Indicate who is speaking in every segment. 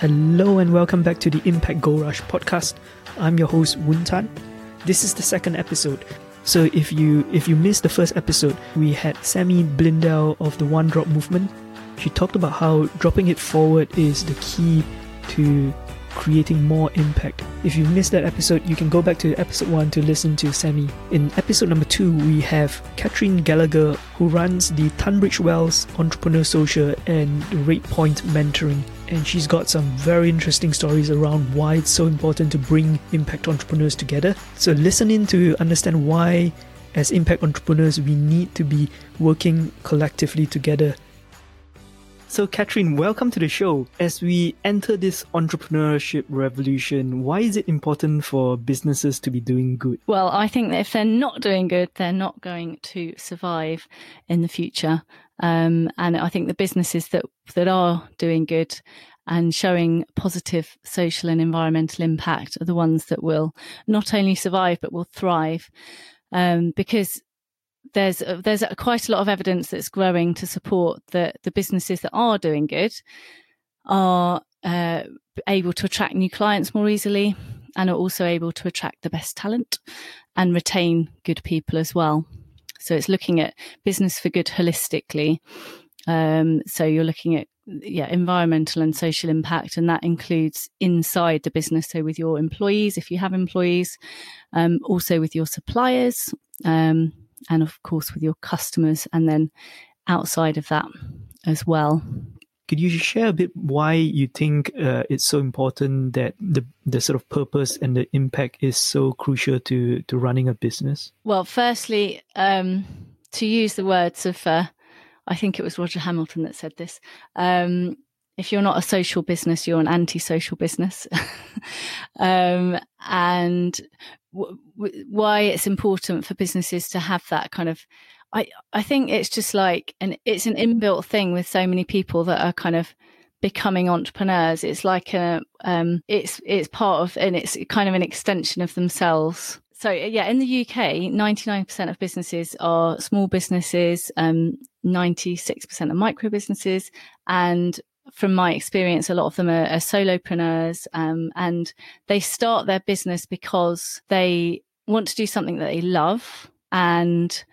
Speaker 1: Hello and welcome back to the Impact Gold Rush podcast. I'm your host Woon Tan. This is the second episode. So if you if you missed the first episode, we had Sammy Blindell of the One Drop movement. She talked about how dropping it forward is the key to creating more impact. If you missed that episode, you can go back to episode 1 to listen to Sammy. In episode number 2, we have Katherine Gallagher, who runs the Tunbridge Wells Entrepreneur Social and Rate Point Mentoring. And she's got some very interesting stories around why it's so important to bring impact entrepreneurs together. So listen in to understand why, as impact entrepreneurs, we need to be working collectively together so, Katherine, welcome to the show. As we enter this entrepreneurship revolution, why is it important for businesses to be doing good?
Speaker 2: Well, I think that if they're not doing good, they're not going to survive in the future. Um, and I think the businesses that that are doing good and showing positive social and environmental impact are the ones that will not only survive but will thrive. Um, because there's there's quite a lot of evidence that's growing to support that the businesses that are doing good are uh, able to attract new clients more easily and are also able to attract the best talent and retain good people as well. So it's looking at business for good holistically. Um, so you're looking at yeah environmental and social impact, and that includes inside the business. So with your employees, if you have employees, um, also with your suppliers. Um, and of course with your customers and then outside of that as well.
Speaker 1: Could you share a bit why you think uh, it's so important that the the sort of purpose and the impact is so crucial to to running a business?
Speaker 2: Well, firstly, um, to use the words of uh, I think it was Roger Hamilton that said this. Um, if you're not a social business, you're an anti-social business. um, and w- w- why it's important for businesses to have that kind of, I, I think it's just like, and it's an inbuilt thing with so many people that are kind of becoming entrepreneurs. It's like a, um, it's, it's part of, and it's kind of an extension of themselves. So yeah, in the UK, 99% of businesses are small businesses, um, 96% are micro businesses, and from my experience, a lot of them are, are solopreneurs, um, and they start their business because they want to do something that they love and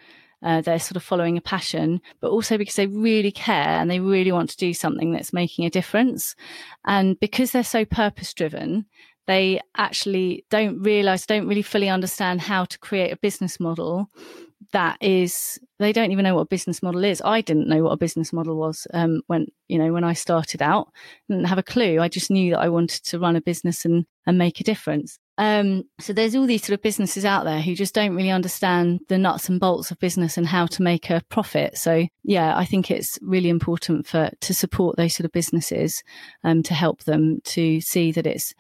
Speaker 2: uh, they're sort of following a passion, but also because they really care and they really want to do something that's making a difference. And because they're so purpose driven, they actually don't realize, don't really fully understand how to create a business model that is they don't even know what a business model is. I didn't know what a business model was um, when you know when i started out. I didn't have a clue. I just knew that i wanted to run a business and and make a difference um, so there's all these sort of businesses out there who just don't really understand the nuts and bolts of business and how to make a profit. So yeah, I think it's really important for to support those sort of businesses, um, to help them to see that it's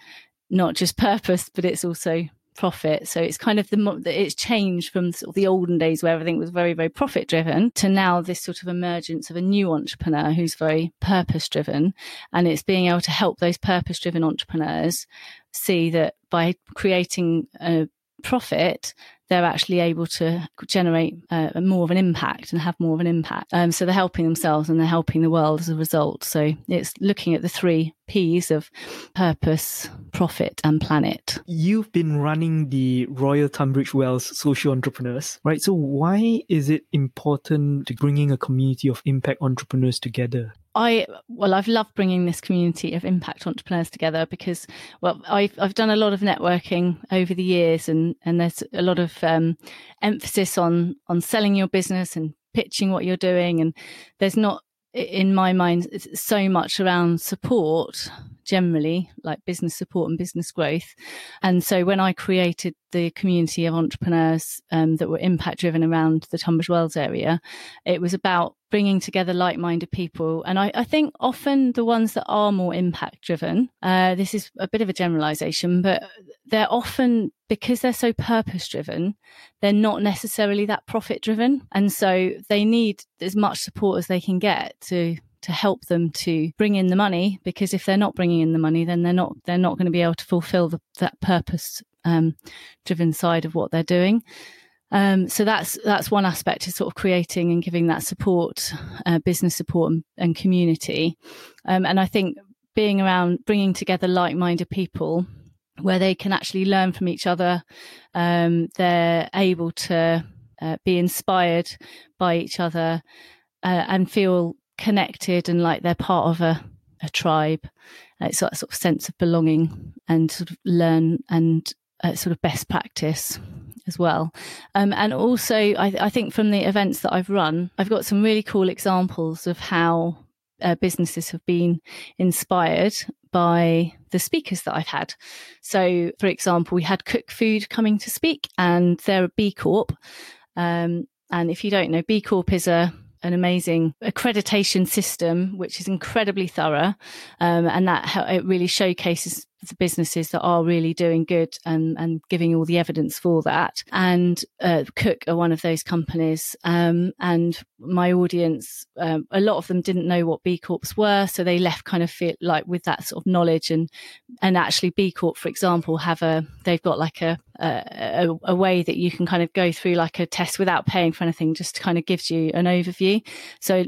Speaker 2: not just purpose, but it's also profit. So it's kind of the it's changed from sort of the olden days where everything was very very profit driven to now this sort of emergence of a new entrepreneur who's very purpose driven, and it's being able to help those purpose driven entrepreneurs see that by creating a profit, they're actually able to generate uh, more of an impact and have more of an impact. Um, so they're helping themselves and they're helping the world as a result. So it's looking at the three P's of purpose, profit, and planet.
Speaker 1: You've been running the Royal Tunbridge Wells Social Entrepreneurs, right? So why is it important to bringing a community of impact entrepreneurs together?
Speaker 2: I well, I've loved bringing this community of impact entrepreneurs together because well, I've I've done a lot of networking over the years, and and there's a lot of um, emphasis on on selling your business and pitching what you're doing, and there's not in my mind so much around support generally like business support and business growth. And so when i created the community of entrepreneurs um, that were impact driven around the tunbridge wells area it was about bringing together like-minded people. And I, I, think often the ones that are more impact driven uh, this is a bit of a generalization but they're often because they're so purpose driven they're not necessarily that profit driven and so they need as much support as they can get to to help them to bring in the money because if they're not bringing in the money then they're not they're not going to be able to fulfill the, that purpose um, driven side of what they're doing um, so that's that's one aspect is sort of creating and giving that support, uh, business support and, and community. Um, and I think being around, bringing together like-minded people where they can actually learn from each other. Um, they're able to uh, be inspired by each other uh, and feel connected and like they're part of a, a tribe. Uh, it's that sort of sense of belonging and sort of learn and uh, sort of best practice as well. Um, and also, I, I, think from the events that I've run, I've got some really cool examples of how uh, businesses have been inspired by the speakers that I've had. So, for example, we had Cook Food coming to speak, and they're a B Corp. Um, and if you don't know, B Corp is a an amazing accreditation system, which is incredibly thorough, um, and that it really showcases the businesses that are really doing good and, and giving all the evidence for that. And uh, Cook are one of those companies. Um, and my audience, um, a lot of them didn't know what B Corps were, so they left kind of feel like with that sort of knowledge. And and actually, B Corp, for example, have a they've got like a a, a way that you can kind of go through like a test without paying for anything, just kind of gives you an overview. So it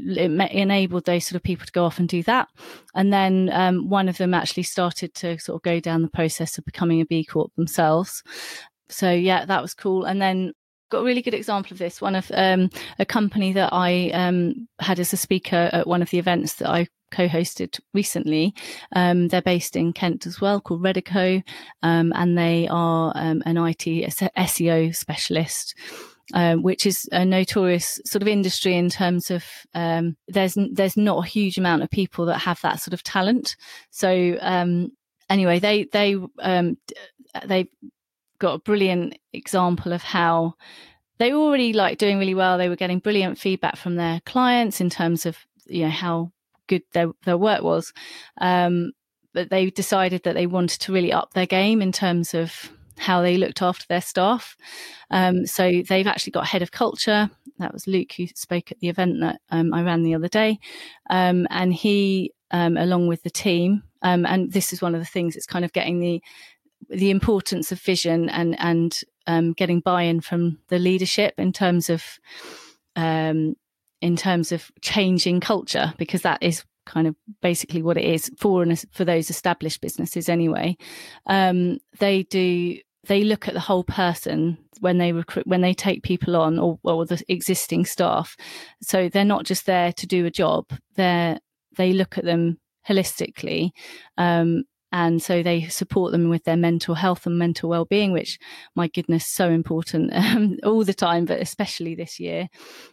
Speaker 2: enabled those sort of people to go off and do that. And then um, one of them actually started to sort of go down the process of becoming a B Corp themselves. So yeah, that was cool. And then got a really good example of this. One of um, a company that I um, had as a speaker at one of the events that I co-hosted recently. Um, they're based in Kent as well, called Reddico, um, and they are um, an IT SEO specialist. Um, which is a notorious sort of industry in terms of um, there's there's not a huge amount of people that have that sort of talent. So um, anyway, they they they got a brilliant example of how they were already like doing really well. They were getting brilliant feedback from their clients in terms of you know how good their their work was. Um, but they decided that they wanted to really up their game in terms of how they looked after their staff. Um, so they've actually got head of culture. That was Luke who spoke at the event that um, I ran the other day, um, and he, um, along with the team, um, and this is one of the things it's kind of getting the the importance of vision and and um, getting buy-in from the leadership in terms of in terms of changing culture because that is kind of basically what it is for for those established businesses anyway. Um, they do they look at the whole person when they recruit when they take people on or, or the existing staff. So they're not just there to do a job. They're they look at them holistically. Um, and so they support them with their mental health and mental well-being which my goodness so important um, all the time but especially this year.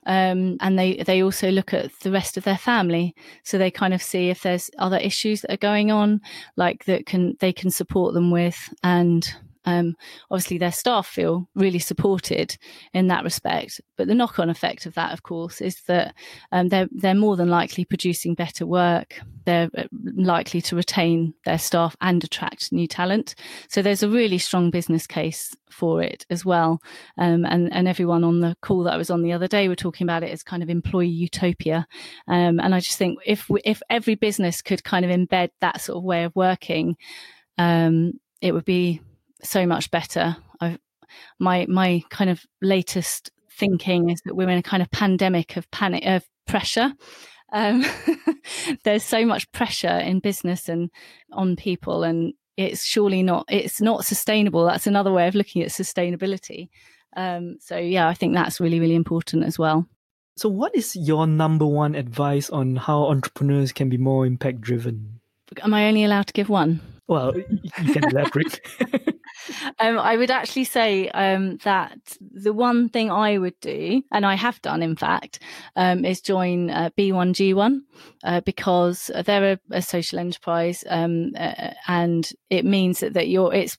Speaker 2: Um, and they they also look at the rest of their family. So they kind of see if there's other issues that are going on like that can they can support them with and um, obviously their staff feel really supported in that respect. But the knock-on effect of that, of course, is that um, they're they're more than likely producing better work. They're uh, likely to retain their staff and attract new talent. So there's a really strong business case for it as well. Um, and and everyone on the call that I was on the other day were talking about it as kind of employee utopia. Um, and I just think if if every business could kind of embed that sort of way of working, um, it would be so much better. I've, my my kind of latest thinking is that we're in a kind of pandemic of panic of pressure. Um, there's so much pressure in business and on people, and it's surely not it's not sustainable. That's another way of looking at sustainability. Um, so yeah, I think that's really really important as well.
Speaker 1: So, what is your number one advice on how entrepreneurs can be more impact driven?
Speaker 2: Am I only allowed to give one?
Speaker 1: Well, you can elaborate.
Speaker 2: um, I would actually say um, that the one thing I would do, and I have done, in fact, um, is join uh, B1G1 uh, because they're a, a social enterprise, um, uh, and it means that, that you're it's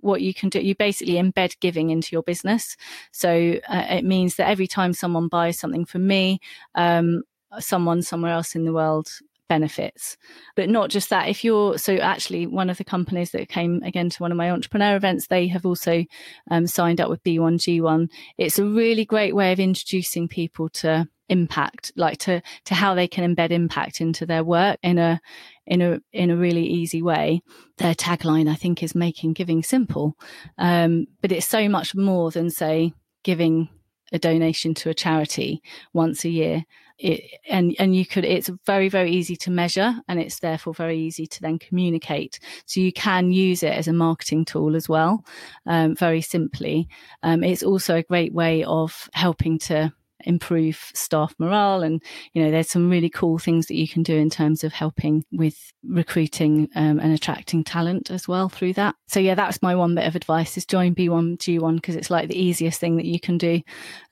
Speaker 2: what you can do you basically embed giving into your business. So uh, it means that every time someone buys something from me um, someone somewhere else in the world benefits. But not just that, if you're so actually one of the companies that came again to one of my entrepreneur events, they have also um, signed up with B1G1. It's a really great way of introducing people to impact like to to how they can embed impact into their work in a in a in a really easy way their tagline i think is making giving simple um, but it's so much more than say giving a donation to a charity once a year. It, and and you could it's very very easy to measure and it's therefore very easy to then communicate. So you can use it as a marketing tool as well um, very simply. Um, it's also a great way of helping to improve staff morale and you know there's some really cool things that you can do in terms of helping with recruiting um, and attracting talent as well through that. So yeah that's my one bit of advice is join B1G1 because it's like the easiest thing that you can do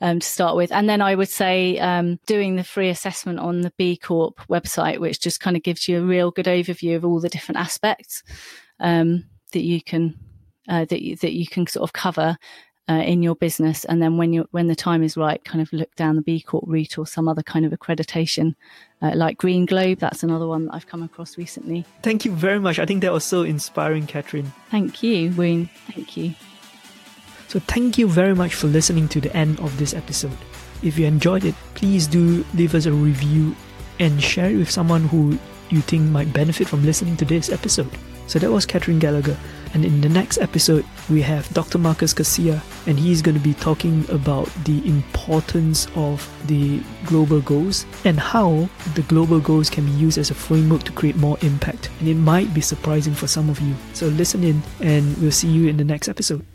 Speaker 2: um, to start with. And then i would say um, doing the free assessment on the b corp website which just kind of gives you a real good overview of all the different aspects um, that you can uh, that you, that you can sort of cover uh, in your business, and then when you when the time is right, kind of look down the B Corp route or some other kind of accreditation, uh, like Green Globe. That's another one that I've come across recently.
Speaker 1: Thank you very much. I think that was so inspiring, Catherine.
Speaker 2: Thank you, Woon. Thank you.
Speaker 1: So thank you very much for listening to the end of this episode. If you enjoyed it, please do leave us a review and share it with someone who you think might benefit from listening to this episode. So that was Catherine Gallagher. And in the next episode, we have Dr. Marcus Garcia, and he's going to be talking about the importance of the global goals and how the global goals can be used as a framework to create more impact. And it might be surprising for some of you. So listen in, and we'll see you in the next episode.